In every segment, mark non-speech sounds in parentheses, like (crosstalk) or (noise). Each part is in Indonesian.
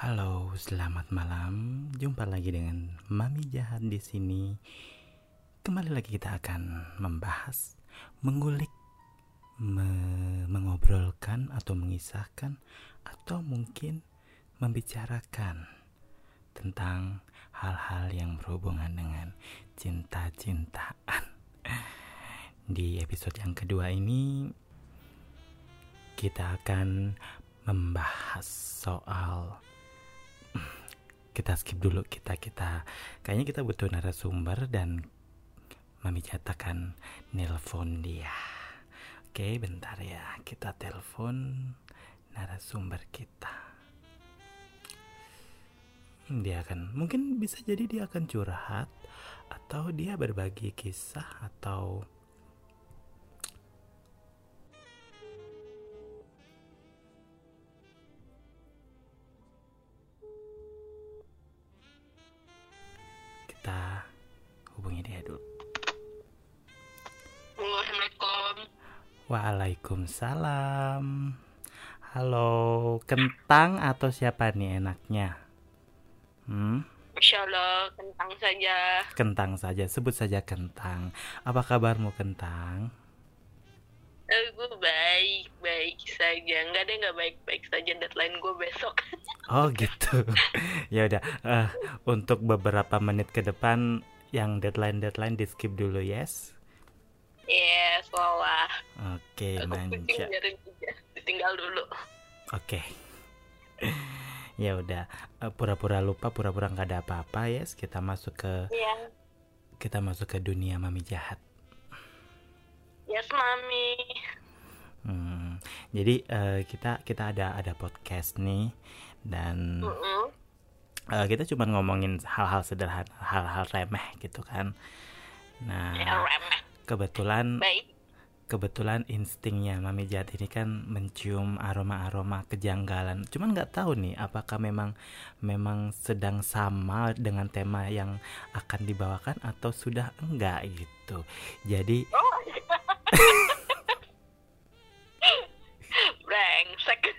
Halo, selamat malam. Jumpa lagi dengan Mami Jahat di sini. Kembali lagi kita akan membahas, mengulik, me- mengobrolkan atau mengisahkan atau mungkin membicarakan tentang hal-hal yang berhubungan dengan cinta-cintaan. (laughs) Di episode yang kedua ini kita akan membahas soal kita skip dulu kita kita. Kayaknya kita butuh narasumber dan mami catakan nelpon dia. Oke bentar ya. Kita telepon narasumber kita. Dia akan mungkin bisa jadi dia akan curhat atau dia berbagi kisah atau hubungi dia dulu. Assalamualaikum. Waalaikumsalam. Halo, kentang atau siapa nih enaknya? Hmm, Insya Allah kentang saja. kentang saja, sebut saja kentang. Apa kabarmu kentang? Eh, gue baik, baik saja. Enggak deh, nggak baik-baik saja. Deadline gue besok. Oh gitu. (laughs) ya udah. eh, untuk beberapa menit ke depan yang deadline deadline di skip dulu, yes? Yes, walah. Oke, kucing manja. Ditinggal dulu. Oke. (laughs) ya udah. Eh, Pura-pura lupa, pura-pura nggak ada apa-apa, yes. Kita masuk ke Iya. kita masuk ke dunia mami jahat. Yes, mami. Hmm, jadi eh, kita kita ada ada podcast nih dan Mm-mm. Eh, kita cuma ngomongin hal-hal sederhana, hal-hal remeh gitu kan. Nah, Ya, remeh. kebetulan Baik. kebetulan instingnya mami jahat ini kan mencium aroma-aroma kejanggalan. Cuman nggak tahu nih apakah memang memang sedang sama dengan tema yang akan dibawakan atau sudah enggak gitu. Jadi Oh. (laughs) Brengsek. (laughs)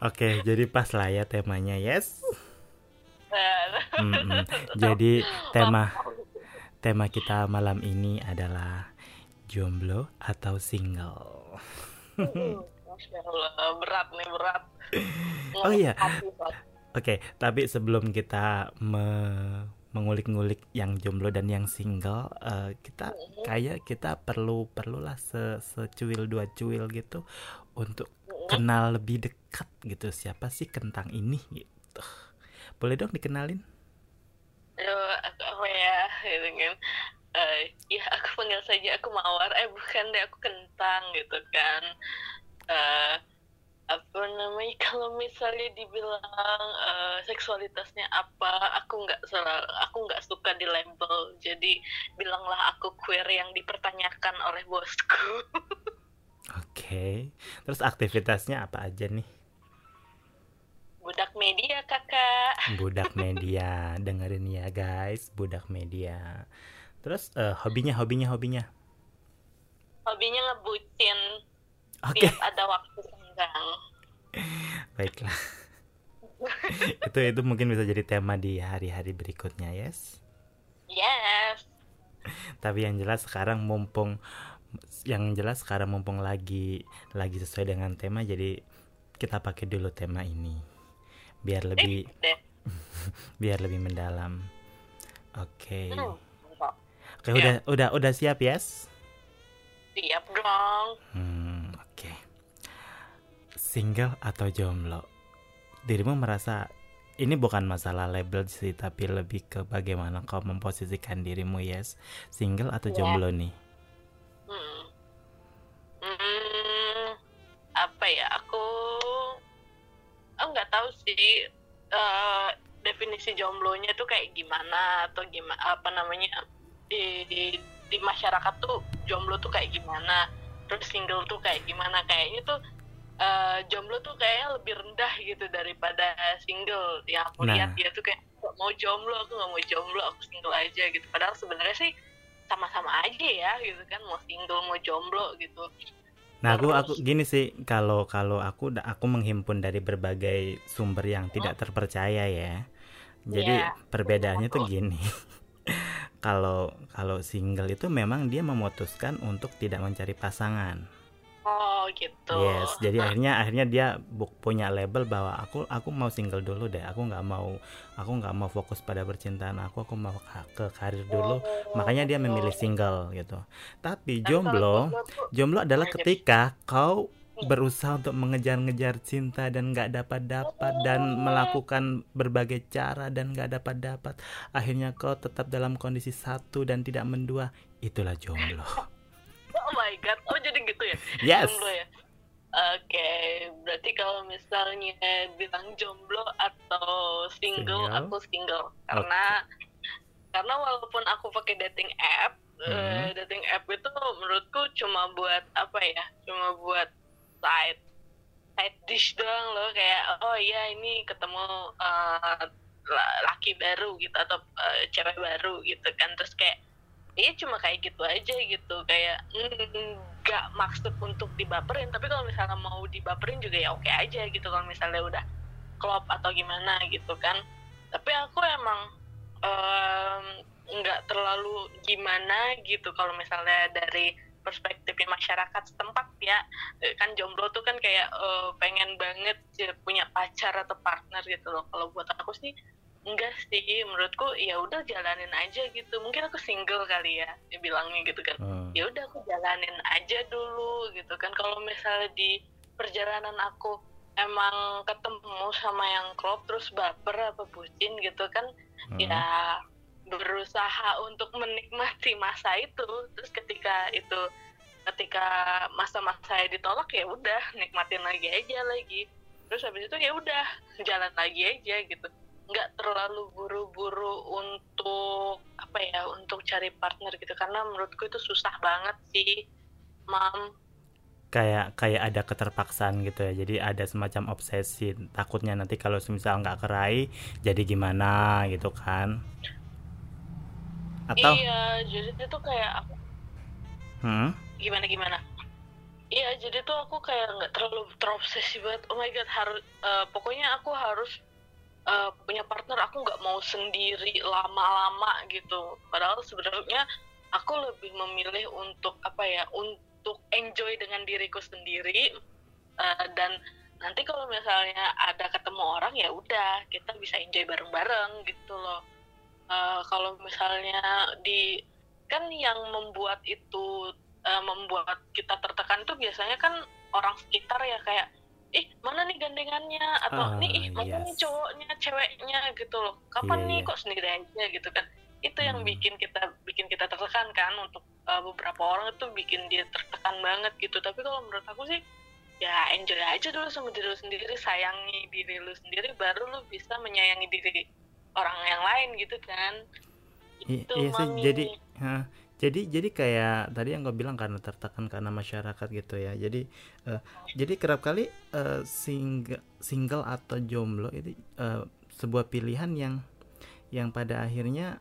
Oke, jadi pas lah ya temanya, yes. Eh, Mm-mm. (laughs) Jadi tema tema kita malam ini adalah jomblo atau single. Allah, berat nih, berat. (laughs) Oh iya. Oke, tapi sebelum kita me- mengulik-ngulik yang jomblo dan yang single, eh, kita kayak kita perlu perlulah se secuil dua cuil gitu untuk kenal lebih dekat gitu. Siapa sih kentang ini? Gitu. Boleh dong dikenalin? Aduh, aku apa ya? Gitu kan. Eh, ya aku panggil saja aku mawar. Eh bukan deh aku kentang gitu kan. Eh, apa namanya? Kalau misalnya dibilang eh, seksualitasnya apa aku nggak selalu aku nggak suka di label. Jadi bilanglah aku queer yang dipertanyakan oleh bosku (laughs) Oke. Terus aktivitasnya apa aja nih? budak media kakak (laughs) Budak media, dengerin ya guys, budak media. Terus eh, hobinya, hobinya, hobinya. hobinya ngebucin Oke, tiap ada waktu senggang (laughs) baiklah. (laughs) itu itu mungkin bisa jadi tema di hari-hari berikutnya, yes. yes Tapi yang jelas sekarang mumpung yang jelas sekarang mumpung lagi lagi sesuai dengan tema jadi kita pakai dulu tema ini biar lebih deh (laughs) biar lebih mendalam. Oke. Mantap. Oke, udah udah udah siap, yes? siap dong Hmm, oke. Single atau jomblo? Dirimu merasa ini bukan masalah label sih, tapi lebih ke bagaimana kau memposisikan dirimu, yes? Single atau Ya. jomblo nih? Nggak tahu sih eh, definisi jomblonya tuh kayak gimana atau gimana apa namanya di, di di masyarakat tuh jomblo tuh kayak gimana terus single tuh kayak gimana. Kayaknya tuh eh, jomblo tuh kayaknya lebih rendah gitu daripada single. Yang aku Nah. lihat dia tuh kayak "Nggak mau jomblo aku nggak mau jomblo aku single aja gitu. Padahal sebenarnya sih sama-sama aja ya gitu kan. Mau single mau jomblo gitu Nah, aku aku gini sih kalau kalau aku aku menghimpun dari berbagai sumber yang tidak hmm? terpercaya ya. Jadi yeah. perbedaannya tuh gini. (laughs) kalau kalau single itu memang dia memutuskan untuk tidak mencari pasangan. Oh gitu. Yes, jadi akhirnya akhirnya dia punya label bahwa aku aku mau single dulu deh. Aku nggak mau aku nggak mau fokus pada percintaan aku. Aku mau ke karir dulu. Oh, Makanya dia memilih single gitu. Tapi jomblo, jomblo adalah ketika kau hmm. berusaha untuk mengejar-ngejar cinta dan nggak dapat-dapat dan oh. melakukan berbagai cara dan nggak dapat-dapat. Akhirnya kau tetap dalam kondisi satu dan tidak mendua. Itulah jomblo. (laughs) my god oh jadi gitu ya yes jomblo ya oke okay. berarti kalau misalnya bilang jomblo atau single, single? aku single karena okay. karena walaupun aku pakai dating app hmm. uh, dating app itu menurutku cuma buat apa ya cuma buat side side dish doang loh kayak oh iya ini ketemu uh, laki baru gitu atau uh, cewek baru gitu kan terus kayak iya cuma kayak gitu aja gitu. Kayak nggak maksud untuk dibaperin. Tapi kalau misalnya mau dibaperin juga ya oke aja gitu. Kalau misalnya udah klop atau gimana gitu kan. Tapi aku emang nggak um, terlalu gimana gitu. Kalau misalnya dari perspektifnya masyarakat setempat ya. Kan jomblo tuh kan kayak uh, pengen banget punya pacar atau partner gitu loh. Kalau buat aku sih enggak sih menurutku ya udah jalanin aja gitu. Mungkin aku single kali ya bilangnya gitu kan. Hmm. ya udah aku jalanin aja dulu gitu kan. Kalau misalnya di perjalanan aku emang ketemu sama yang klop terus baper apa bucin gitu kan hmm. ya berusaha untuk menikmati masa itu. Terus ketika itu ketika masa-masa saya ditolak ya udah nikmatin lagi aja lagi. Terus habis itu ya udah jalan lagi aja gitu nggak terlalu buru-buru untuk apa ya untuk cari partner gitu. Karena menurutku itu susah banget sih mam. Kayak kayak ada keterpaksaan gitu ya. Jadi ada semacam obsesi. Takutnya nanti kalau misal nggak kerai jadi gimana gitu kan? Atau iya jadi itu kayak aku hmm? gimana gimana? Iya jadi tuh aku kayak nggak terlalu terobsesi banget. Oh my god harus uh, pokoknya aku harus uh, punya partner aku nggak mau sendiri lama-lama gitu. Padahal sebenarnya aku lebih memilih untuk apa ya untuk enjoy dengan diriku sendiri uh, dan nanti kalau misalnya ada ketemu orang ya udah kita bisa enjoy bareng-bareng gitu loh. Uh, kalau misalnya di kan yang membuat itu uh, membuat kita tertekan tuh biasanya kan orang sekitar ya kayak ih mana nih gandengannya? Atau uh, nih ih mana yes. nih cowoknya ceweknya? Gitu loh. Kapan yeah, nih? yeah. kok sendiri aja? Gitu kan. Itu hmm. yang bikin kita bikin kita tertekan kan untuk uh, beberapa orang itu bikin dia tertekan banget gitu. Tapi kalau menurut aku sih ya enjoy aja dulu sama diri lu sendiri sayangi diri lu sendiri baru lu bisa menyayangi diri orang yang lain gitu kan. Itu iya sih. Jadi ha, jadi jadi kayak tadi yang gue bilang karena tertekan karena masyarakat gitu ya. Jadi uh, jadi kerap kali uh, single single atau jomblo itu uh, sebuah pilihan yang yang pada akhirnya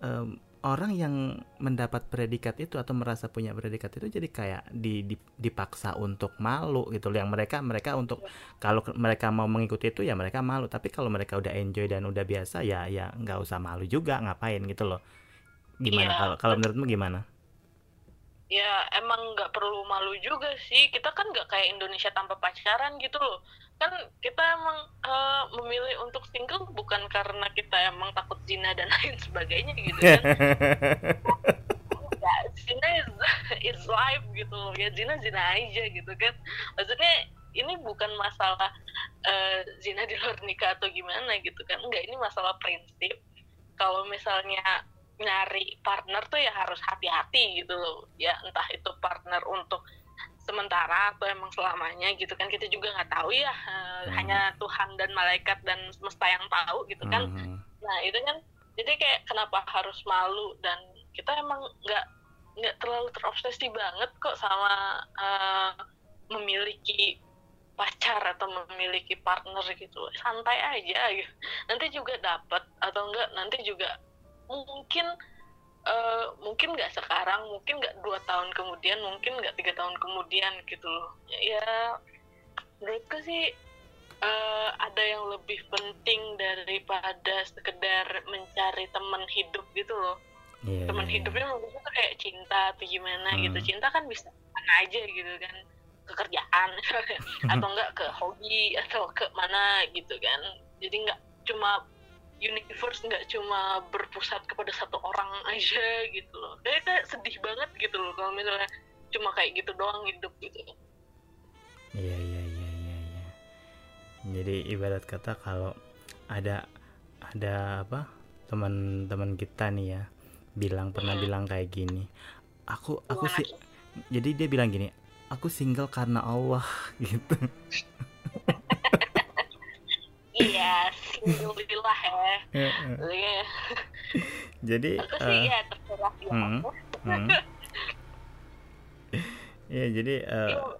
um, orang yang mendapat predikat itu atau merasa punya predikat itu jadi kayak di, di, dipaksa untuk malu gitu yang mereka mereka untuk kalau mereka mau mengikuti itu ya mereka malu. Tapi kalau mereka udah enjoy dan udah biasa ya ya nggak usah malu juga ngapain gitu loh gimana? Ya, kalau kalau menurutmu gimana? Ya emang nggak perlu malu juga sih. Kita kan nggak kayak Indonesia tanpa pacaran gitu loh. Kan kita emang uh, memilih untuk single bukan karena kita emang takut zina dan (laughs) lain sebagainya gitu kan. Ya, zina is, is life gitu loh. Ya zina zina aja gitu kan. Maksudnya ini bukan masalah uh, zina di luar nikah atau gimana gitu kan. Enggak ini masalah prinsip. Kalau misalnya nyari partner tuh ya harus hati-hati gitu loh. Ya entah itu partner untuk sementara atau emang selamanya gitu kan. Kita juga nggak tahu ya hmm. hanya Tuhan dan malaikat dan semesta yang tahu gitu kan. Hmm. nah itu kan jadi kayak kenapa harus malu dan kita emang nggak nggak terlalu terobsesi banget kok sama uh, memiliki pacar atau memiliki partner gitu. Santai aja gitu. Nanti juga dapat atau enggak nanti juga mungkin uh, mungkin nggak sekarang mungkin nggak dua tahun kemudian mungkin nggak tiga tahun kemudian gitu loh ya menurutku sih uh, ada yang lebih penting daripada sekedar mencari teman hidup gitu loh yeah, teman yeah, hidupnya yeah. mungkin tuh kayak cinta atau gimana gitu. hmm. gitu cinta kan bisa mana aja gitu kan kekerjaan (laughs) atau (laughs) enggak ke hobi atau ke mana gitu kan jadi nggak cuma universe nggak cuma berpusat kepada satu orang aja gitu loh. Kayak kayak sedih banget gitu loh kalau misalnya cuma kayak gitu doang hidup gitu. Iya iya iya iya iya. Jadi ibarat kata kalau ada ada apa teman-teman kita nih ya bilang pernah hmm. bilang kayak gini aku aku sih jadi dia bilang gini aku single karena Allah (laughs) gitu iya alhamdulillah ya. Iya. jadi aku sih uh, ya terserah hmm, hmm. ya jadi uh,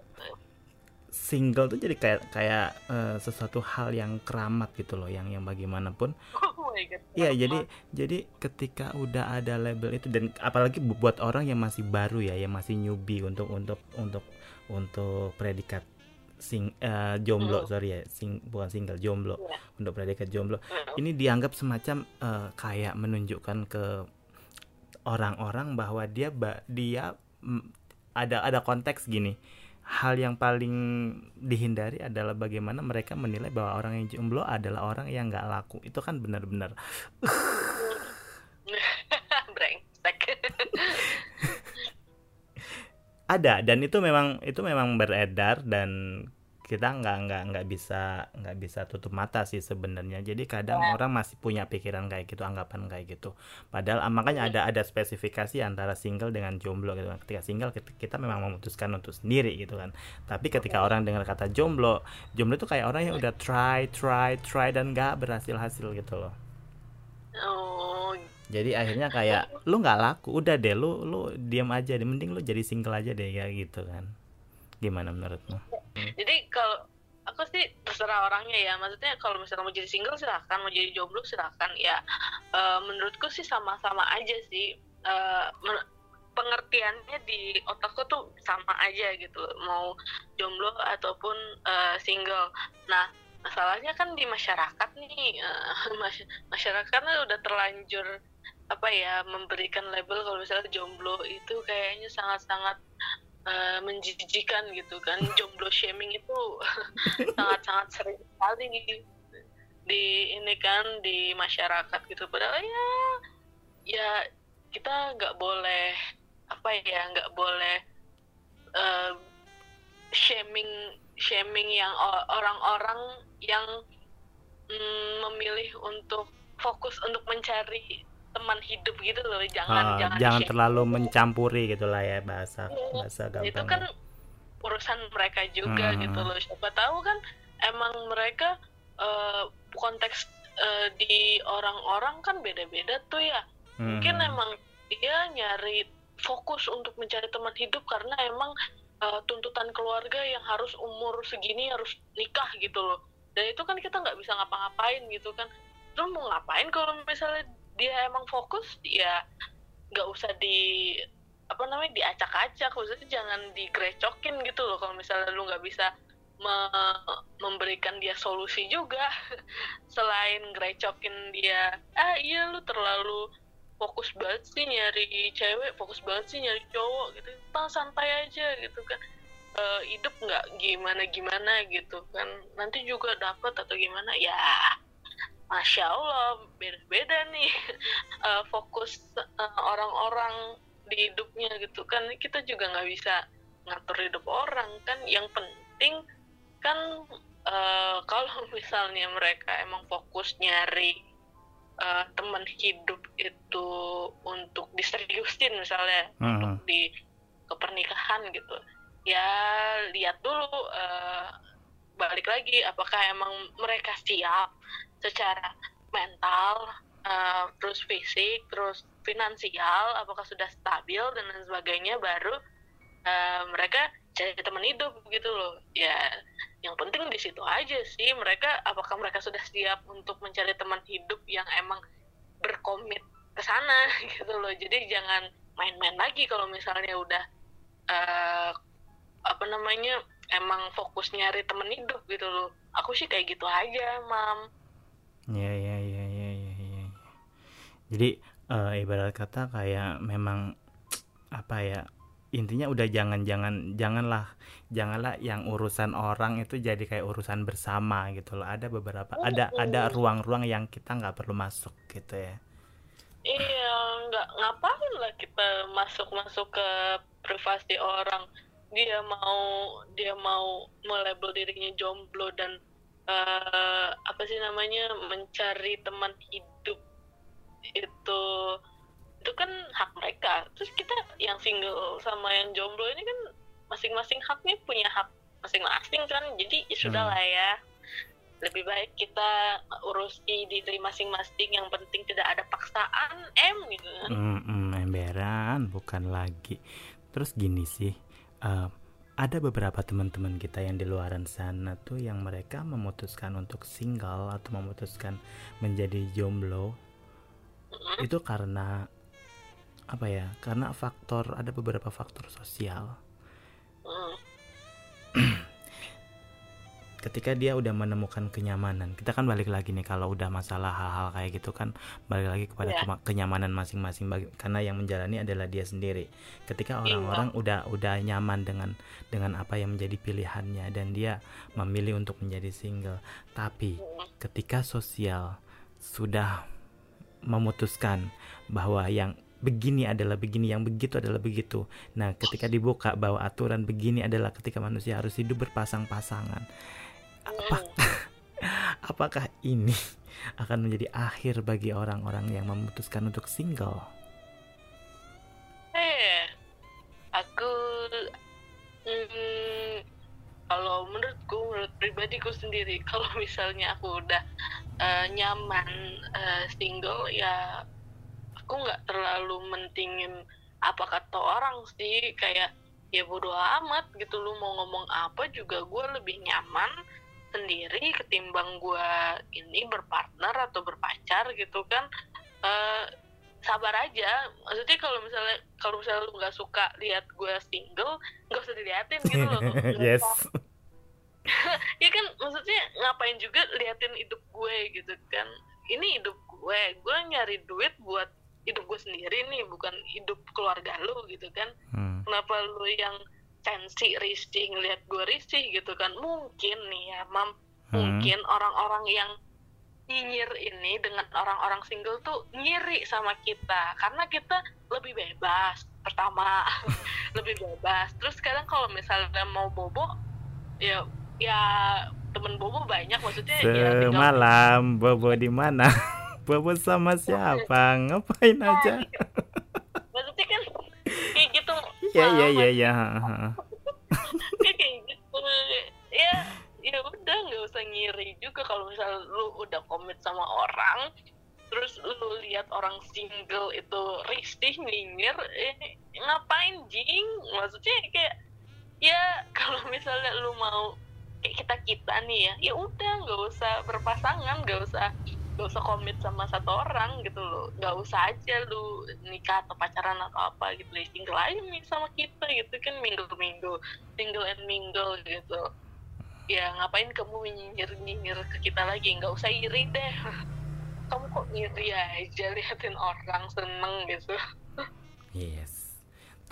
single tuh jadi kayak kayak uh, sesuatu hal yang keramat gitu loh yang yang bagaimanapun. Oh Iya jadi jadi ketika udah ada label itu dan apalagi buat orang yang masih baru ya yang masih newbie untuk untuk untuk untuk predikat sing uh, jomblo mm. sorry ya sing bukan single jomblo. Yeah. untuk predikat jomblo. Mm. ini dianggap semacam uh, kayak menunjukkan ke orang-orang bahwa dia dia ada ada konteks gini. Hal yang paling dihindari adalah bagaimana mereka menilai bahwa orang yang jomblo adalah orang yang nggak laku. Itu kan benar-benar (laughs) (laughs) ada dan itu memang itu memang beredar dan kita nggak nggak nggak bisa nggak bisa tutup mata sih sebenarnya. Jadi kadang ya. orang masih punya pikiran kayak gitu anggapan kayak gitu. Padahal ah, makanya ada ada spesifikasi antara single dengan jomblo gitu kan. Ketika single kita, kita memang memutuskan untuk sendiri gitu kan. Tapi ketika orang dengar kata jomblo jomblo itu kayak orang yang udah try try try dan nggak berhasil hasil gitu loh. Oh jadi akhirnya kayak lu nggak laku udah deh lu lu diam aja deh mending lu jadi single aja deh ya gitu kan. Gimana menurutmu? Jadi kalau aku sih terserah orangnya ya. Maksudnya kalau misalnya mau jadi single silahkan. Mau jadi jomblo silahkan. Ya uh, menurutku sih sama-sama aja sih. Uh, pengertiannya di otakku tuh sama aja gitu. Mau jomblo ataupun uh, single. Nah masalahnya kan di masyarakat nih (laughs) uh, masyarakatnya udah terlanjur apa ya memberikan label kalau misalnya jomblo itu kayaknya sangat-sangat uh, menjijikan gitu kan. (laughs) Jomblo shaming itu (laughs) sangat-sangat sering sekali di ini kan di masyarakat gitu. Padahal ya ya kita nggak boleh apa ya nggak boleh uh, shaming shaming yang orang-orang yang mm, memilih untuk fokus untuk mencari teman hidup gitu loh. Jangan oh, jangan, jangan terlalu mencampuri gitulah ya bahasa ya, bahasa gampang itu kan urusan mereka juga hmm. gitu loh. Siapa tahu kan emang mereka uh, konteks uh, di orang-orang kan beda-beda tuh ya. Hmm. mungkin emang dia nyari fokus untuk mencari teman hidup karena emang uh, tuntutan keluarga yang harus umur segini harus nikah gitu loh dan itu kan kita nggak bisa ngapa-ngapain gitu kan. Terus mau ngapain kalau misalnya dia emang fokus ya nggak usah di apa namanya diacak-acak. Maksudnya jangan digrecokin gitu loh kalau misalnya lu nggak bisa me memberikan dia solusi juga. (laughs) Selain grecokin dia ah iya lu terlalu fokus banget sih nyari cewek fokus banget sih nyari cowok gitu. Tang santai aja gitu kan e, hidup nggak gimana gimana gitu kan nanti juga dapat atau gimana ya Masya Allah, beda-beda nih uh, (laughs) fokus eh, orang-orang di hidupnya gitu kan. Kita juga nggak bisa ngatur hidup orang kan. Yang penting kan uh, (laughs) kalau misalnya mereka emang fokus nyari uh, teman hidup itu untuk diseriusin misalnya uh-huh. untuk di kepernikahan gitu, ya lihat dulu. Uh, balik lagi apakah emang mereka siap secara mental uh, terus fisik terus finansial apakah sudah stabil dan lain sebagainya baru uh, mereka cari teman hidup gitu loh ya yang penting di situ aja sih mereka apakah mereka sudah siap untuk mencari teman hidup yang emang berkomit ke sana (laughs) gitu loh jadi jangan main-main lagi kalau misalnya udah uh, apa namanya emang fokus nyari temen hidup gitu loh. Aku sih kayak gitu aja mam. Ya ya ya ya ya ya jadi uh, ibarat kata kayak memang apa ya intinya udah jangan jangan janganlah janganlah yang urusan orang itu jadi kayak urusan bersama gitu loh. Ada beberapa oh, ada oh. ada ruang-ruang yang kita nggak perlu masuk gitu ya. Iya nggak ngapain lah kita masuk masuk ke privasi orang dia mau dia mau melabel dirinya jomblo dan uh, apa sih namanya mencari teman hidup itu itu kan hak mereka. Terus kita yang single sama yang jomblo ini kan masing-masing hak nih punya hak masing-masing kan. Jadi ya sudah hmm. lah ya. Lebih baik kita urusi diri masing-masing yang penting tidak ada paksaan M gitu kan. Hmm, hmm, emberan bukan lagi. Terus gini sih uh, ada beberapa teman-teman kita yang di luaran sana tuh yang mereka memutuskan untuk single atau memutuskan menjadi jomblo. Itu karena apa ya karena faktor ada beberapa faktor sosial. Mm. Ketika dia udah menemukan kenyamanan kita kan balik lagi nih kalau udah masalah hal-hal kayak gitu kan balik lagi kepada yeah. kenyamanan masing-masing karena yang menjalani adalah dia sendiri ketika iya. orang-orang yeah. udah udah nyaman dengan dengan apa yang menjadi pilihannya dan dia memilih untuk menjadi single tapi iya. ketika sosial sudah memutuskan bahwa yang begini adalah begini, yang begitu adalah begitu. Nah, ketika dibuka bahwa aturan begini adalah ketika manusia harus hidup berpasang-pasangan apa, (laughs) apakah ini (laughs) akan menjadi akhir bagi orang-orang yang memutuskan untuk single? Eh, aku hmm, kalau menurutku, menurut pribadiku sendiri, (laughs) kalau misalnya aku udah uh, nyaman uh, single, ya aku nggak terlalu mentingin apa kata orang sih, kayak ya bodo amat gitu lu mau ngomong apa juga gue lebih nyaman sendiri ketimbang gue ini berpartner atau berpacar gitu kan uh, sabar aja. Maksudnya kalau misalnya kalau misalnya lu nggak suka lihat gue single nggak usah diliatin gitu loh. (laughs) Yes. (laughs) Ya kan maksudnya ngapain juga liatin hidup gue gitu kan. Ini hidup gue gue nyari duit buat hidup gue sendiri nih bukan hidup keluarga lu gitu kan. Hmm. kenapa lu yang sensi risih ngelihat gue risih gitu kan. Mungkin nih ya mam. Hmm. mungkin orang-orang yang nyinyir ini dengan orang-orang single tuh ngiri sama kita. Karena kita lebih bebas pertama. (laughs) Lebih bebas. Terus sekarang kalau misalnya mau bobo ya ya temen bobo banyak. Maksudnya ya semalam ya, (laughs) bobo di mana? (laughs) Bobo sama siapa? Ngapain aja? Maksudnya kan iya iya iya iya (laughs) kayak gitu. Ya ya udah nggak usah ngiri juga kalau misal lu udah komit sama orang terus lu lihat orang single itu risih nyinyir eh, ngapain jing? Maksudnya kayak ya kalau misalnya lu mau kayak kita kita nih ya ya udah nggak usah berpasangan nggak usah gak usah komit sama satu orang gitu loh. Gak usah aja lu nikah atau pacaran atau apa gitu. Ya single aja sama kita gitu kan minggu minggu single and mingle gitu. Ya ngapain kamu nyinyir nyinyir ke kita lagi? Nggak usah iri deh. (laughs) Kamu kok iri aja liatin orang seneng gitu? Yes.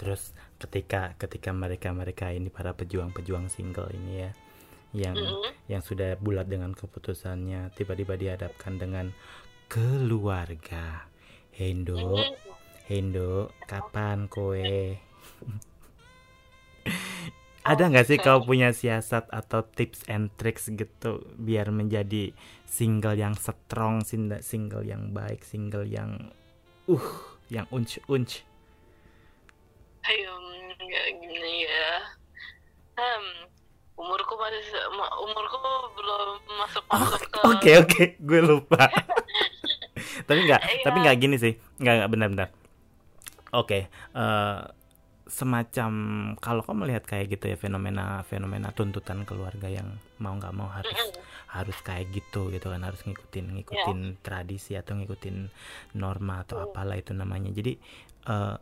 Terus ketika ketika mereka mereka ini para pejuang-pejuang single ini ya yang mm-hmm. yang sudah bulat dengan keputusannya tiba-tiba dihadapkan dengan keluarga. Hendo. Hendo kapan kowe (laughs) ada nggak sih kau punya siasat atau tips and tricks gitu biar menjadi single yang strong single yang baik single yang uh yang unch unch ayo gini ya. Um, umurku masih umurku belum masuk masuk ke oke oke. Gue lupa. (laughs) Tapi nggak iya. tapi nggak gini sih. Nggak nggak benar-benar oke okay, uh, eh, semacam kalau kau melihat kayak gitu ya fenomena fenomena tuntutan keluarga yang mau nggak mau harus harus kayak gitu gitu kan. Harus ngikutin ngikutin yeah. tradisi atau ngikutin norma atau hmm. apalah itu namanya. Jadi uh,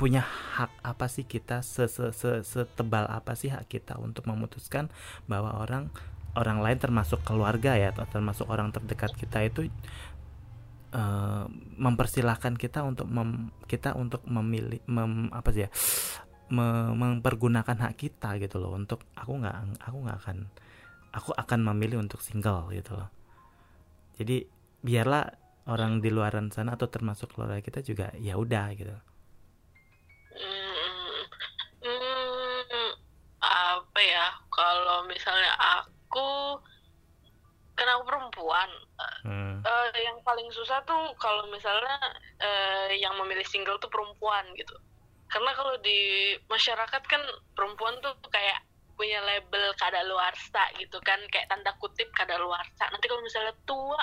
punya hak apa sih kita se -se -se setebal apa sih hak kita untuk memutuskan bahwa orang orang lain termasuk keluarga ya atau termasuk orang terdekat kita itu uh, mempersilahkan kita untuk mem, kita untuk memilih mem, apa sih ya mempergunakan hak kita gitu loh. Untuk aku nggak aku nggak akan aku akan memilih untuk single gitu loh. Jadi biarlah orang di luaran sana atau termasuk keluarga kita juga ya udah gitu hmm, hmm, apa ya kalau misalnya aku karena aku perempuan hmm. uh, yang paling susah tuh kalau misalnya uh, yang memilih single tuh perempuan gitu karena kalau di masyarakat kan perempuan tuh kayak punya label kada sa gitu kan kayak tanda kutip kada sa nanti kalau misalnya tua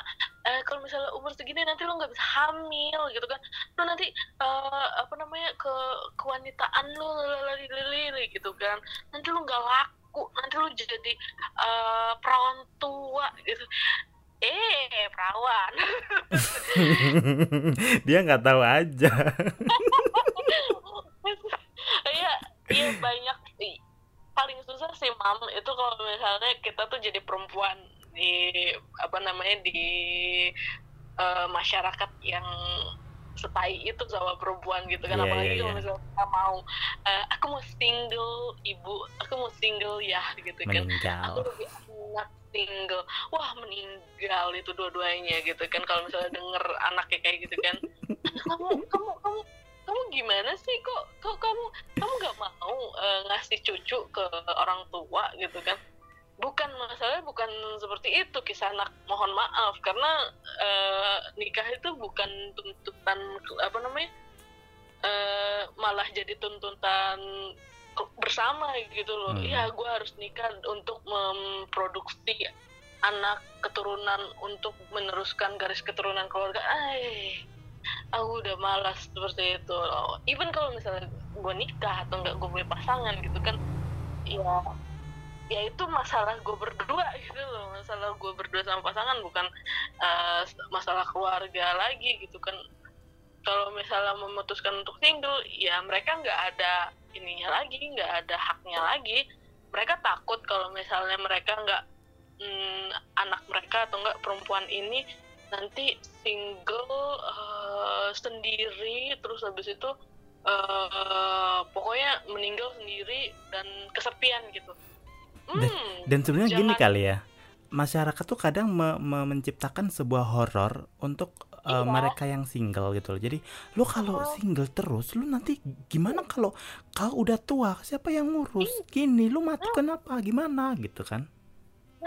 eh, kalau misalnya umur segini nanti lo nggak bisa hamil gitu kan. Lo nanti uh, apa namanya ke kewanitaan lo lali gitu kan. Nanti lo nggak laku nanti lo jadi uh, perawan tua gitu. Eh perawan. (laughs) Dia nggak tahu aja. (laughs) Iya iya banyak paling susah sih mam itu kalau misalnya kita tuh jadi perempuan di apa namanya di uh, masyarakat yang setai itu sama perempuan gitu kan. Yeah, apalagi yeah, kalau yeah. misalnya kita mau uh, aku mau single ibu aku mau single ya gitu kan. Meninggal. aku lebih single. Wah meninggal itu dua-duanya gitu kan. Kalau misalnya denger anaknya kayak gitu kan. (laughs) Kamu kamu kamu kamu gimana sih? Kok kok kamu kamu nggak mau uh, ngasih cucu ke orang tua gitu kan? Bukan masalah bukan seperti itu kisah anak. Mohon maaf karena uh, nikah itu bukan tuntutan apa namanya uh, malah jadi tuntutan bersama gitu loh. Hmm. iya gue harus nikah untuk memproduksi anak keturunan untuk meneruskan garis keturunan keluarga. Ay aku udah malas seperti itu loh. even kalau misalnya gue nikah atau enggak gue punya pasangan gitu kan ya ya itu masalah gue berdua (laughs) gitu loh. Masalah gue berdua sama pasangan bukan uh, masalah keluarga lagi gitu kan. Kalau misalnya memutuskan untuk single ya mereka nggak ada ininya lagi nggak ada haknya lagi. Mereka takut kalau misalnya mereka nggak mm, anak mereka atau enggak perempuan ini nanti single uh, sendiri terus habis itu uh, pokoknya meninggal sendiri dan kesepian gitu. Hmm, dan, dan sebenarnya gini kali ya, masyarakat tuh kadang me me menciptakan sebuah horor untuk uh, iya. mereka yang single gitu loh. Jadi lu kalau oh. single terus, lu nanti gimana kalau kau udah tua, siapa yang ngurus? Gini, lu mati kenapa? Gimana gitu kan?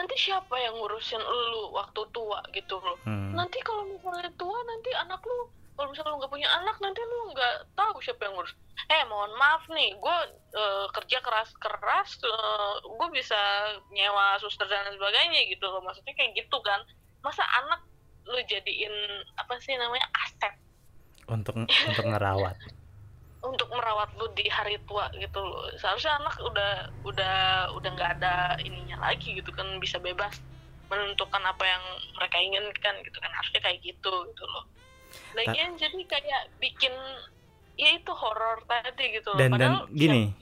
Nanti siapa yang ngurusin lu waktu tua gitu loh hmm. nanti kalau misalnya tua nanti anak lu kalau misalnya lu nggak punya anak nanti lu nggak tahu siapa yang ngurus. Eh mohon maaf nih gue uh, kerja keras keras uh, eh, gue bisa nyewa suster dan sebagainya gitu loh. Maksudnya kayak gitu kan. Masa anak lu jadiin apa sih namanya aset? Untuk untuk ngerawat (laughs) untuk merawat lu di hari tua gitu loh. Seharusnya anak udah udah udah nggak ada ininya lagi gitu kan bisa bebas menentukan apa yang mereka inginkan gitu kan. Harusnya kayak gitu gitu loh. Lagian jadi kayak bikin ya itu horor tadi gitu loh. Dan dan gini.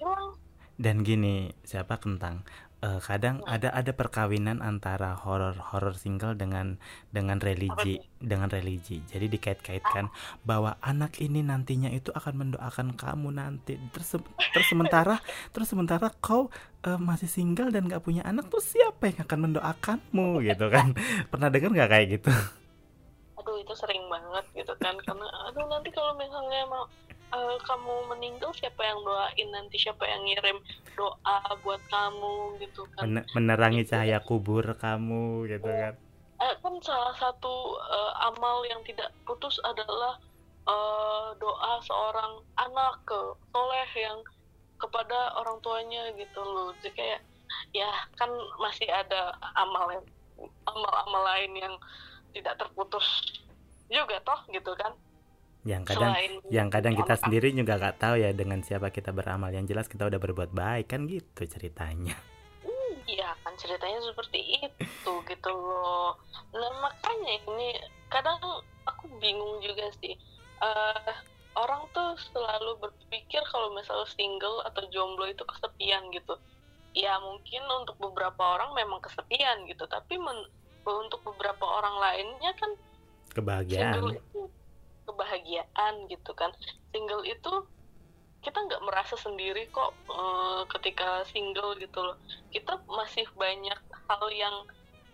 dan gini siapa kentang uh, kadang hmm. ada ada perkawinan antara horor horor single dengan dengan religi dengan religi. Jadi dikait-kaitkan bahwa anak ini nantinya itu akan mendoakan kamu nanti. Terus terus sementara terus sementara kau uh, masih single dan gak punya anak tuh siapa yang akan mendoakanmu? Gitu kan. (laughs) Pernah dengar nggak kayak gitu? Aduh itu sering banget gitu kan. Karena aduh nanti kalau misalnya mau uh, kamu meninggal siapa yang doain? Nanti siapa yang ngirim doa buat kamu gitu kan. Men menerangi gitu. cahaya kubur kamu gitu kan. Uh, kan salah satu uh, amal yang tidak putus adalah uh, doa seorang anak ke soleh yang kepada orang tuanya gitu loh. Jadi kayak ya kan masih ada amal yang amal-amal lain yang tidak terputus juga toh gitu kan yang kadang Selain yang kadang kita apa? sendiri juga nggak tahu ya dengan siapa kita beramal. Yang jelas kita udah berbuat baik kan gitu ceritanya. Iya kan ceritanya seperti itu gitu loh. Nah makanya ini kadang aku bingung juga sih. Uh, orang tuh selalu berpikir kalau misalnya single atau jomblo itu kesepian gitu. Ya mungkin untuk beberapa orang memang kesepian gitu tapi men untuk beberapa orang lainnya kan kebahagiaan kebahagiaan gitu kan. Single itu kita nggak merasa sendiri kok uh, ketika single gitu loh. Kita masih banyak hal yang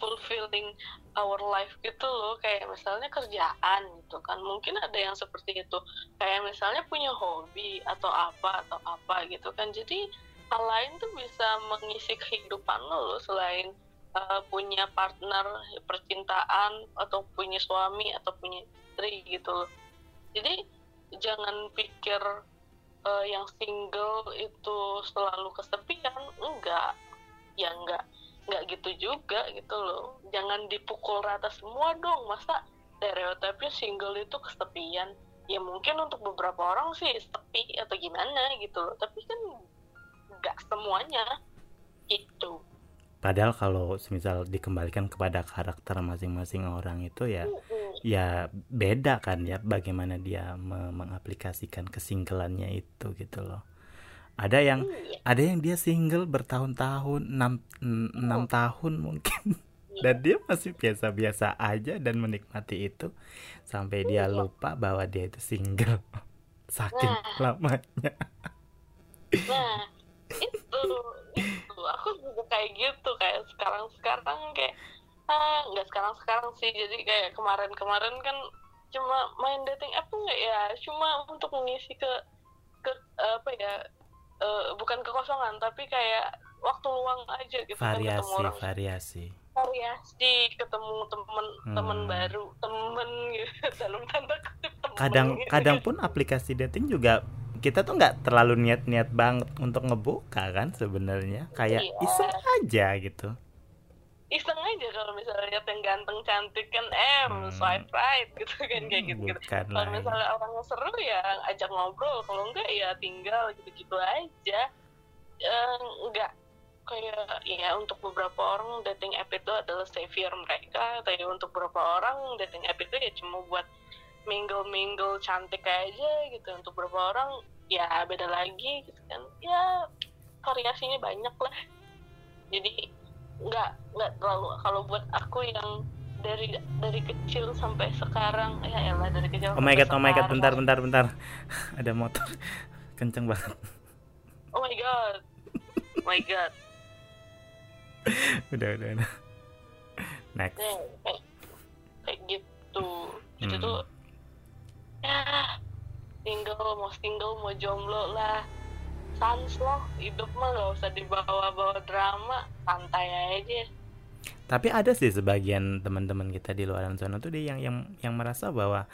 fulfilling our life gitu loh. Kayak misalnya kerjaan gitu kan. Mungkin ada yang seperti itu. Kayak misalnya punya hobi atau apa atau apa gitu kan. Jadi hal lain tuh bisa mengisi kehidupan lo loh selain uh, punya partner percintaan atau punya suami atau punya istri gitu loh jadi jangan pikir uh, yang single itu selalu kesepian. Enggak. Ya enggak. Enggak gitu juga gitu loh. Jangan dipukul rata semua dong. Masa stereotipnya single itu kesepian? Ya mungkin untuk beberapa orang sih sepi atau gimana gitu loh. Tapi kan enggak semuanya itu Padahal kalau misal dikembalikan kepada karakter masing-masing orang itu ya ya beda kan ya bagaimana dia mengaplikasikan kesinggelannya itu gitu loh. Ada yang iya. ada yang dia single bertahun-tahun enam enam tahun mungkin iya. dan dia masih biasa-biasa aja dan menikmati itu sampai dia iya. lupa bahwa dia itu single (laughs) saking nah. lamanya. Nah, itu itu aku juga kayak gitu kayak sekarang sekarang kayak ah nggak sekarang sekarang sih jadi kayak kemarin kemarin kan cuma main dating app nggak ya cuma untuk mengisi ke ke apa ya uh, bukan kekosongan tapi kayak waktu luang aja gitu variasi kan ketemu orang. variasi variasi ketemu temen hmm. temen baru temen gitu (laughs) dalam tanda kutip temen kadang gitu. kadang pun aplikasi dating juga kita tuh nggak terlalu niat-niat banget untuk ngebuka kan sebenarnya kayak iya. iseng aja gitu aja kalau misalnya lihat yang ganteng cantik kan eh hmm. swipe right gitu kan kayak gitu, -gitu. kalau misalnya orangnya seru ya ajak ngobrol kalau enggak ya tinggal gitu-gitu aja. Eh, enggak. Kayak ya untuk beberapa orang dating app itu adalah savior mereka tapi untuk beberapa orang dating app itu ya cuma buat mingle-mingle cantik aja gitu. Untuk beberapa orang ya beda lagi gitu kan. Ya variasinya banyak lah. Jadi nggak nggak terlalu kalau buat aku yang dari dari kecil sampai sekarang ya elah dari kecil oh my god oh my god bentar bentar bentar. (laughs) Ada motor. (laughs) Kenceng banget. Oh my god. Oh my god. (laughs) Udah udah udah. Next. Kayak, kayak gitu. Itu hmm. tuh ya single mau single mau jomblo lah sans lah hidup mah gak usah dibawa-bawa drama santai aja. Tapi ada sih sebagian teman-teman kita di luar sana tuh dia yang yang yang merasa bahwa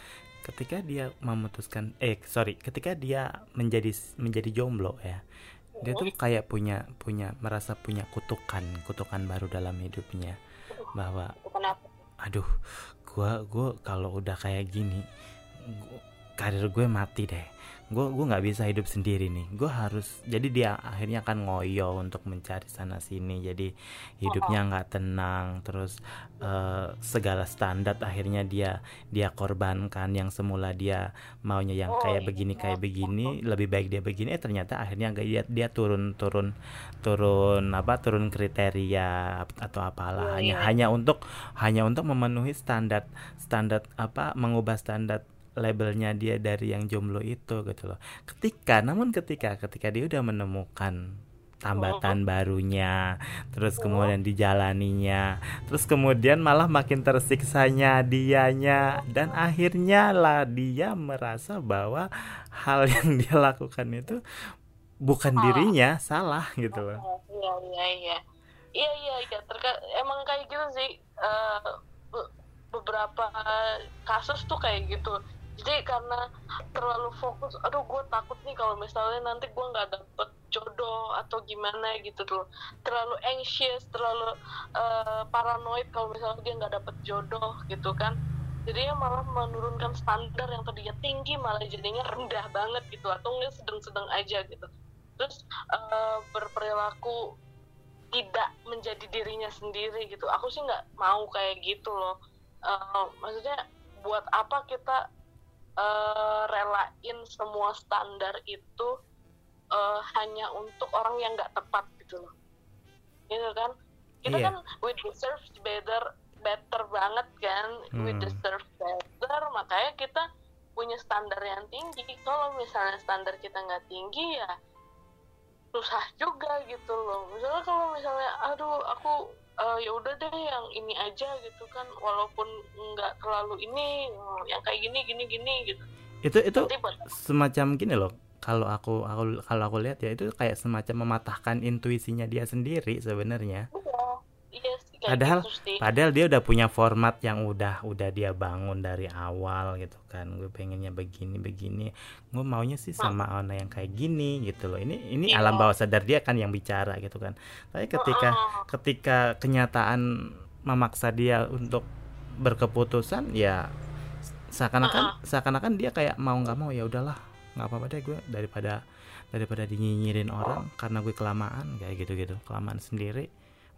ketika dia memutuskan eh sorry ketika dia menjadi menjadi jomblo ya dia tuh kayak punya punya merasa punya kutukan kutukan baru dalam hidupnya. Bahwa aduh gua gua kalau udah kayak gini gua, karir gue mati deh. Gue gue nggak bisa hidup sendiri nih. Gue harus jadi dia akhirnya akan ngoyo untuk mencari sana sini. Jadi hidupnya nggak tenang. Terus uh, segala standar akhirnya dia dia korbankan. Yang semula dia maunya yang kayak begini kayak begini lebih baik dia begini eh ternyata akhirnya dia dia turun turun turun apa turun kriteria atau apalah. Hanya hanya untuk hanya untuk memenuhi standar standar apa mengubah standar labelnya dia dari yang jomblo itu gitu loh. Ketika namun ketika ketika dia udah menemukan tambatan oh. barunya, terus oh. kemudian dijalaninya, terus kemudian malah makin tersiksanya dianya dan akhirnya lah dia merasa bahwa hal yang (laughs) dia lakukan itu bukan oh. dirinya, salah gitu loh. Iya iya iya. Iya iya iya terka emang kayak gitu sih uh, beberapa kasus tuh kayak gitu jadi karena terlalu fokus aduh gue takut nih kalau misalnya nanti gue nggak dapet jodoh atau gimana gitu tuh. Terlalu anxious terlalu uh, paranoid kalau misalnya dia nggak dapet jodoh gitu kan. Jadi malah menurunkan standar yang tadinya tinggi malah jadinya rendah banget gitu atau nggak sedang-sedang aja gitu. Terus uh, berperilaku tidak menjadi dirinya sendiri gitu. Aku sih nggak mau kayak gitu loh. Uh, maksudnya buat apa kita uh, relain semua standar itu uh, hanya untuk orang yang nggak tepat gitu loh. Gitu kan? Kita yeah. kan we deserve better better banget kan? Hmm. we deserve better. Makanya kita punya standar yang tinggi. Kalau misalnya standar kita nggak tinggi ya susah juga gitu loh. Misalnya kalau misalnya aduh aku uh, ya udah deh yang ini aja gitu kan walaupun nggak terlalu ini yang kayak gini gini gini gitu itu itu semacam gini loh kalau aku aku kalau aku lihat ya itu kayak semacam mematahkan intuisinya dia sendiri sebenarnya. Iya, padahal gitu padahal dia udah punya format yang udah udah dia bangun dari awal gitu kan. Gue pengennya begini begini. Gue maunya sih sama Ona yang kayak gini gitu loh. Ini ini iya. alam bawah sadar dia kan yang bicara gitu kan. Tapi ketika ketika kenyataan memaksa dia untuk berkeputusan ya seakan-akan seakan-akan dia kayak mau nggak mau ya udahlah nggak apa-apa deh gue daripada daripada dinyinyirin orang karena gue kelamaan kayak gitu-gitu. Kelamaan sendiri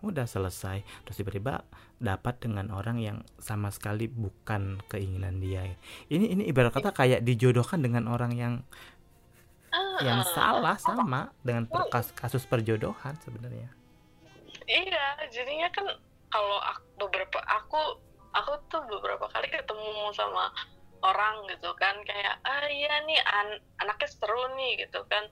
udah selesai. Terus tiba-tiba dapat dengan orang yang sama sekali bukan keinginan dia. Ini ini ibarat kata kayak dijodohkan dengan orang yang yang ah. salah sama dengan kasus perjodohan sebenarnya. Iya jadinya kan kalau aku, beberapa aku aku tuh beberapa kali ketemu sama orang gitu kan kayak ah iya nih an anaknya seru nih gitu kan.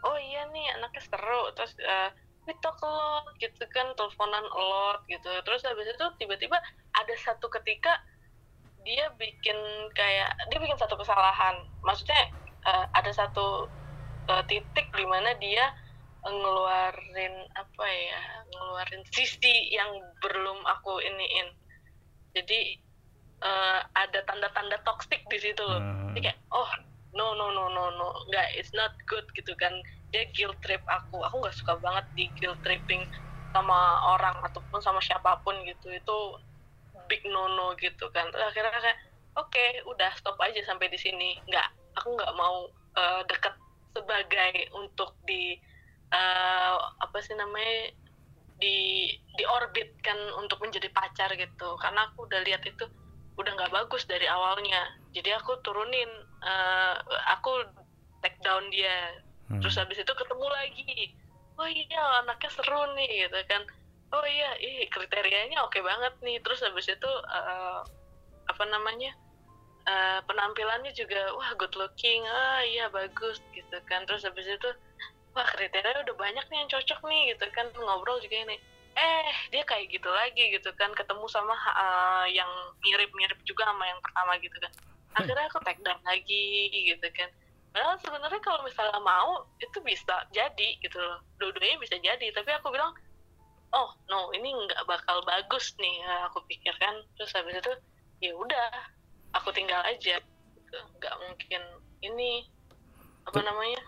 Oh iya nih anaknya seru. Terus uh, a lot gitu kan teleponan a lot gitu terus habis itu tiba-tiba ada satu ketika dia bikin kayak dia bikin satu kesalahan maksudnya uh, ada satu uh, titik di mana dia ngeluarin apa ya ngeluarin sisi yang belum aku iniin jadi uh, ada tanda-tanda toxic di situ loh. Hmm. Jadi kayak oh no no no no no nggak it's not good gitu kan. Dia guilt trip aku. Aku nggak suka banget di guilt tripping sama orang ataupun sama siapa pun gitu. Itu big no no gitu kan. Terus akhirnya kayak oke okay, udah stop aja sampai di sini. Nggak aku nggak mau uh, deket sebagai untuk di uh, apa sih namanya di orbit kan untuk menjadi pacar gitu. Karena aku udah lihat itu udah nggak bagus dari awalnya. Jadi aku turunin uh, aku take down dia. Hmm. terus habis itu ketemu lagi. Oh iya anaknya seru nih gitu kan. Oh iya ih kriterianya oke banget nih. Terus habis itu uh, apa namanya uh, penampilannya juga wah good looking. Ah iya bagus gitu kan. Terus habis itu wah kriteria udah banyak nih yang cocok nih gitu kan. Ngobrol juga ini eh dia kayak gitu lagi gitu kan ketemu sama uh, yang mirip-mirip juga sama yang pertama gitu kan. Akhirnya aku take down lagi gitu kan. Padahal sebenarnya kalau misalnya mau itu bisa jadi gitu loh. Dua-duanya bisa jadi tapi aku bilang oh no ini nggak bakal bagus nih aku pikirkan terus habis itu ya udah aku tinggal aja. Gitu. nggak mungkin ini apa namanya?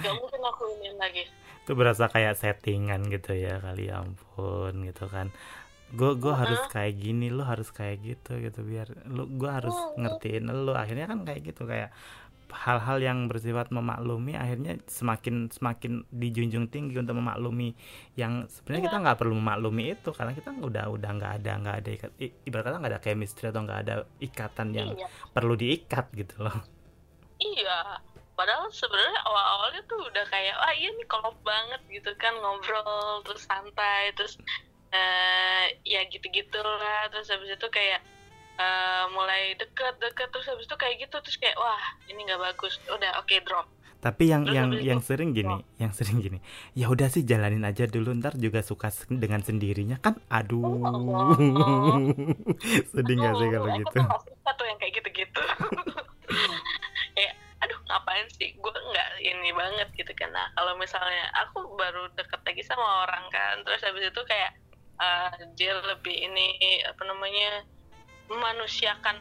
Nggak mungkin aku ini lagi itu berasa kayak settingan gitu ya kali ya ampun gitu kan gue gue uh -huh. harus kayak gini lo harus kayak gitu gitu biar lo gue harus uh -huh. ngertiin lo akhirnya kan kayak gitu kayak hal-hal yang bersifat memaklumi akhirnya semakin semakin dijunjung tinggi untuk memaklumi yang sebenarnya kita iya. nggak perlu memaklumi itu karena kita udah udah nggak ada nggak ada ikat ibarat kata nggak ada chemistry atau nggak ada ikatan yang iya. perlu diikat gitu loh iya padahal sebenarnya awal-awalnya tuh udah kayak wah iya nih kolot banget gitu kan ngobrol terus santai terus uh, ya gitu-gitu lah terus habis itu kayak uh, mulai deket-deket terus habis itu kayak gitu terus kayak wah ini nggak bagus udah oke okay, drop tapi yang Terus yang yang sering gini, oh. yang sering gini. Ya udah sih jalanin aja dulu ntar juga suka dengan sendirinya kan. Aduh. Oh, oh. (laughs) Sedih gak sih kalau gitu? Satu yang kayak gitu-gitu. (laughs) ngapain sih? Gue nggak ini banget gitu kan. Nah kalau misalnya aku baru deket lagi sama orang kan terus habis itu kayak uh, dia lebih ini apa namanya memanusiakan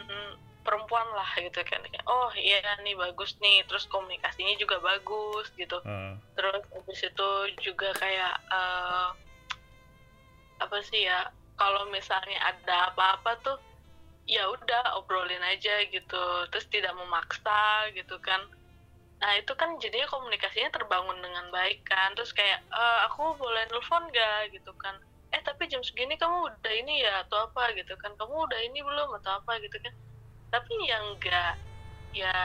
perempuan lah gitu kan. Oh iya nih bagus nih. Terus komunikasinya juga bagus gitu. Hmm. terus habis itu juga kayak uh, apa sih ya kalau misalnya ada apa-apa tuh ya udah obrolin aja gitu. Terus tidak memaksa gitu kan nah itu kan jadinya komunikasinya terbangun dengan baik kan. Terus kayak e, aku boleh nelfon gak gitu kan. Eh tapi jam segini kamu udah ini ya atau apa? Gitu kan. Kamu udah ini belum atau apa? Gitu kan. Tapi yang enggak ya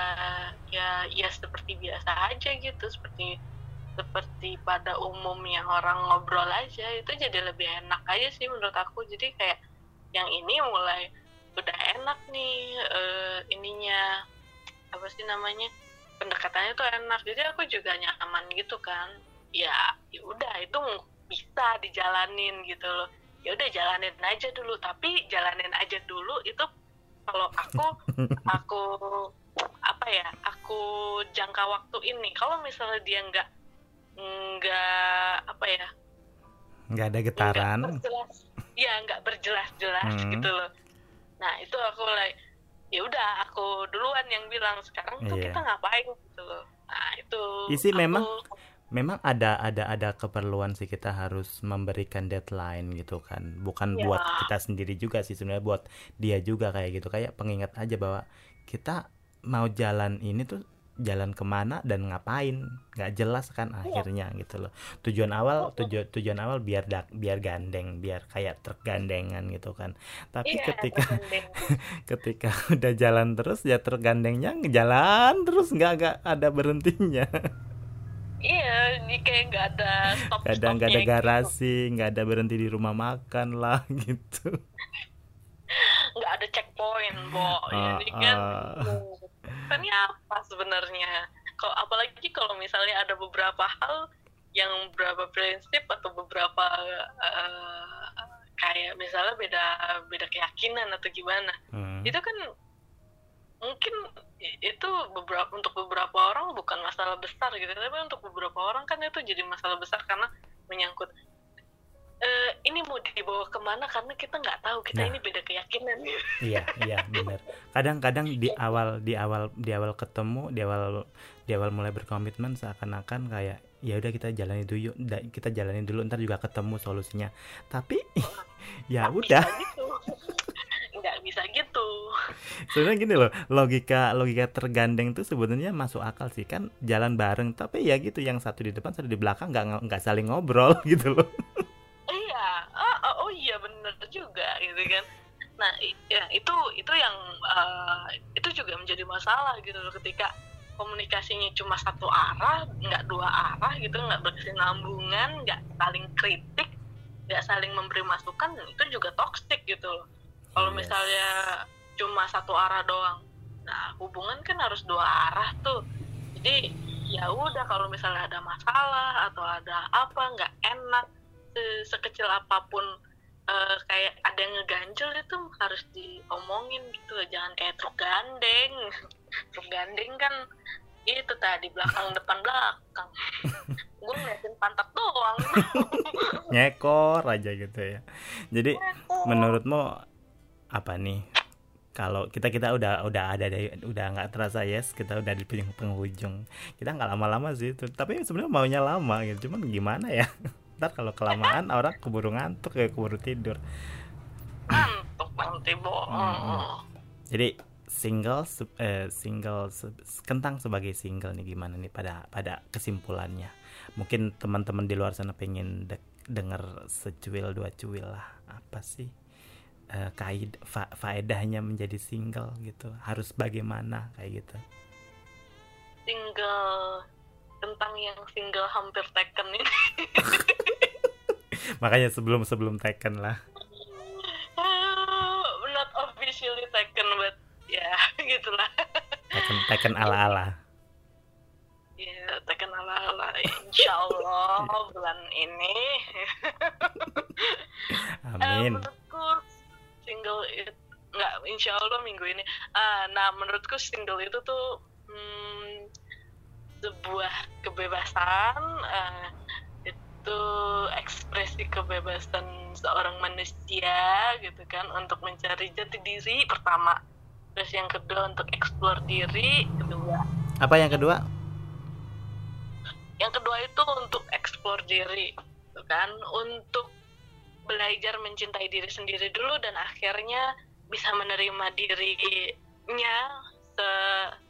ya ya seperti biasa aja gitu. Seperti seperti pada umumnya orang ngobrol aja itu jadi lebih enak aja sih menurut aku. Jadi kayak yang ini mulai udah enak nih uh, ininya apa sih namanya pendekatannya tuh enak. Jadi aku juga nyaman gitu kan. Ya, ya udah itu bisa dijalanin gitu loh. Ya udah jalanin aja dulu. Tapi jalanin aja dulu itu kalau aku (laughs) aku apa ya aku jangka waktu ini. Kalau misalnya dia nggak nggak apa ya nggak ada getaran. nggak berjelas, ya nggak berjelas-jelas hmm. gitu loh. Nah itu aku like ya udah aku duluan yang bilang sekarang tuh yeah. kita ngapain gitu loh nah itu isi aku... memang memang ada ada ada keperluan sih kita harus memberikan deadline gitu kan bukan yeah. buat kita sendiri juga sih sebenarnya buat dia juga kayak gitu kayak pengingat aja bahwa kita mau jalan ini tuh jalan ke mana dan ngapain nggak jelas kan iya. akhirnya gitu loh tujuan awal tujuan tujuan awal biar dak biar gandeng biar kayak truk gandengan gitu kan tapi yeah, ketika (laughs) ketika udah jalan terus ya truk gandengnya jalan terus nggak nggak ada berhentinya Iya, ini kayak nggak ada stop Kadang nggak ada gitu. garasi, nggak gitu. ada berhenti di rumah makan lah (laughs) gitu. Nggak ada checkpoint, Bo. Uh, Jadi kan uh ini apa sebenarnya kalau apalagi kalau misalnya ada beberapa hal yang beberapa prinsip atau beberapa uh, kayak misalnya beda beda keyakinan atau gimana hmm. itu kan mungkin itu beberapa untuk beberapa orang bukan masalah besar gitu tapi untuk beberapa orang kan itu jadi masalah besar karena menyangkut uh, ini mau dibawa ke mana? Karena kita nggak tahu. Kita nah, ini beda keyakinan. Iya iya benar. Kadang-kadang di (laughs) awal di awal di awal ketemu di awal di awal mulai berkomitmen seakan-akan kayak ya udah kita jalani dulu kita jalani dulu ntar juga ketemu solusinya. Tapi (laughs) ya udah. gitu. (laughs) nggak bisa gitu. Sebenarnya gini loh logika logika tergandeng itu sebenarnya masuk akal sih. Kan jalan bareng tapi ya gitu yang satu di depan satu di belakang nggak nggak saling ngobrol gitu loh oh, oh iya bener juga gitu kan. Nah ya itu itu yang uh, itu juga menjadi masalah gitu loh ketika komunikasinya cuma satu arah nggak dua arah gitu nggak berkesinambungan nggak saling kritik nggak saling memberi masukan itu juga toxic gitu loh. Kalau yes. misalnya cuma satu arah doang nah hubungan kan harus dua arah tuh. Jadi ya udah kalau misalnya ada masalah atau ada apa nggak sekecil apa pun uh, kayak ada yang ngeganjel itu harus diomongin gitu jangan kayak truk gandeng. (laughs) Truk gandeng kan itu tadi belakang depan belakang. (laughs) Gue ngeliatin pantat doang. (laughs) Nyekor aja gitu ya. Jadi Nyekor. menurutmu apa nih? Kalau kita kita udah udah ada dari udah nggak terasa yes kita udah di penghujung. Kita nggak lama-lama sih tapi sebenarnya maunya lama gitu. Cuman gimana ya ntar kalau kelamaan (laughs) orang keburu ngantuk ya keburu tidur. Ngantuk nanti bohong. Hmm. jadi single eh, single kentang sebagai single nih gimana nih pada pada kesimpulannya? Mungkin teman-teman di luar sana pengen de denger secuil dua cuil lah. Apa sih eh, kaid fa faedahnya menjadi single gitu? Harus bagaimana kayak gitu? Single tentang yang single hampir taken ini (laughs) makanya sebelum sebelum taken lah. Uh, not officially taken but ya yeah, (laughs) gitulah. Taken taken ala ala ya yeah, taken ala ala insyaallah (laughs) bulan ini. (laughs) Amin. uh, menurutku single itu nggak insyaallah minggu ini. Uh, nah menurutku single itu tuh hmm, sebuah kebebasan uh, itu ekspresi kebebasan seorang manusia gitu kan untuk mencari jati diri pertama. Terus yang kedua untuk eksplor diri kedua. Apa yang kedua? Yang kedua itu untuk eksplor diri gitu kan. Untuk belajar mencintai diri sendiri dulu dan akhirnya bisa menerima dirinya se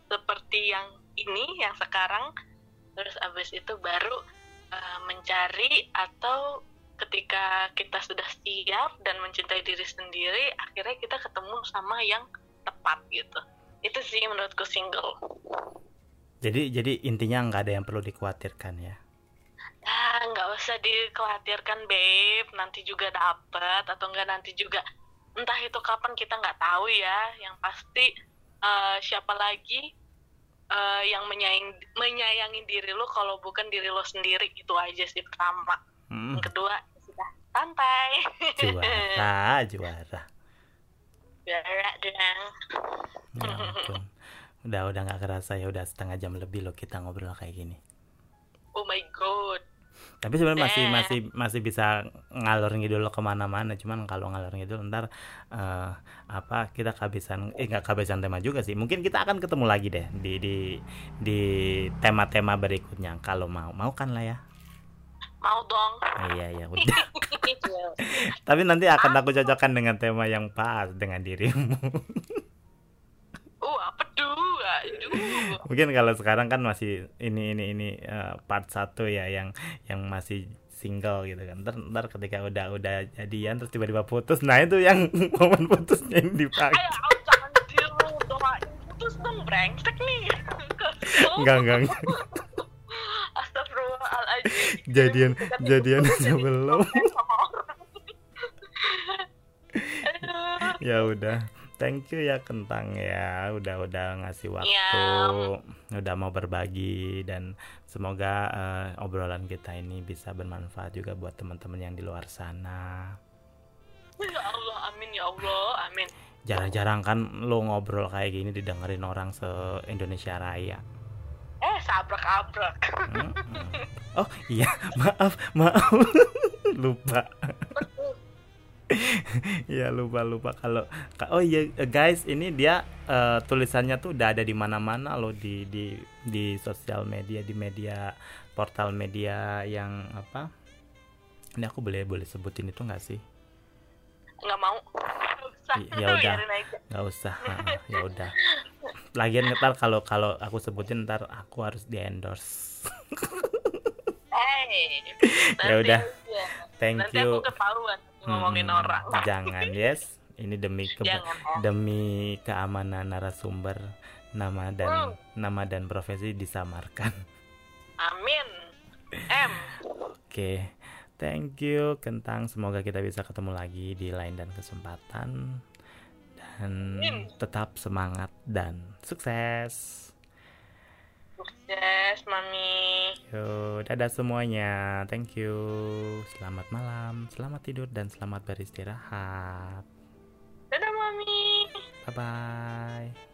seperti yang ini yang sekarang. Terus abis itu baru uh, mencari atau ketika kita sudah siap dan mencintai diri sendiri akhirnya kita ketemu sama yang tepat gitu. Itu sih menurutku single. Jadi jadi intinya nggak ada yang perlu dikhawatirkan ya? Ah nggak usah dikhawatirkan babe. Nanti juga dapet atau enggak nanti juga entah itu kapan kita nggak tahu ya. Yang pasti uh, siapa lagi uh, yang menyayang menyayangi diri lo kalau bukan diri lo sendiri. Itu aja sih pertama. Hmm. yang kedua sudah santai. Juara (laughs) juara. Juara dong. Ya ampun. Udah udah nggak kerasa ya udah setengah jam lebih lo kita ngobrol kayak gini tapi sebenarnya masih masih masih bisa ngalor ngidul ke mana-mana. Cuman kalau ngalor ngidul ntar uh, apa kita kehabisan eh nggak kehabisan tema juga sih. Mungkin kita akan ketemu lagi deh di di di tema-tema berikutnya. Kalau mau mau kan lah ya? Mau dong. Ah, iya iya (laughs) udah. Tapi nanti akan aku cocokkan dengan tema yang pas dengan dirimu. Oh apa tuh mungkin kalau sekarang kan masih ini ini ini uh, part satu ya yang yang masih single gitu kan. Ntar, ntar ketika udah udah jadian terus tiba-tiba putus. Nah itu yang (laughs) momen putusnya yang dipakai ayo jangan diru putus dong brengsek nih. Enggak, enggak. Astagfirullahaladzim. Jadian jadian aja belum. (laughs) ya udah thank you ya kentang ya. Udah udah ngasih waktu yeah. udah mau berbagi dan semoga uh, obrolan kita ini bisa bermanfaat juga buat teman-teman yang di luar sana. Ya Allah amin ya Allah amin. Jarang-jarang kan lo ngobrol kayak gini didengerin orang se Indonesia Raya. Eh sabrak-abrak. Hmm, hmm. (laughs) oh iya. Maaf maaf. (laughs) Lupa (laughs) Iya lupa lupa. Kalau oh iya guys ini dia uh, tulisannya tuh udah ada di mana-mana loh di di di sosial media di media portal media yang apa? Ini aku boleh boleh sebutin itu nggak sih? Nggak mau. Ya (laughs) udah. Nggak usah ya udah. Lagian ntar kalau kalau aku sebutin ntar aku harus di endorse. Hey, (laughs) ya udah. thank nanti you. aku ketahuan ngomongin hmm, orang. (laughs) Jangan yes. Ini demi ke jangan, ya. demi keamanan narasumber nama dan hmm. nama dan profesi disamarkan. Amin. M. Oke okay. thank you kentang. Semoga kita bisa ketemu lagi di lain dan kesempatan. Dan tetap semangat dan sukses Sukses, Mami. Yo, dadah semuanya. Thank you. Selamat malam, selamat tidur dan selamat beristirahat. Dadah, Mami. Bye bye.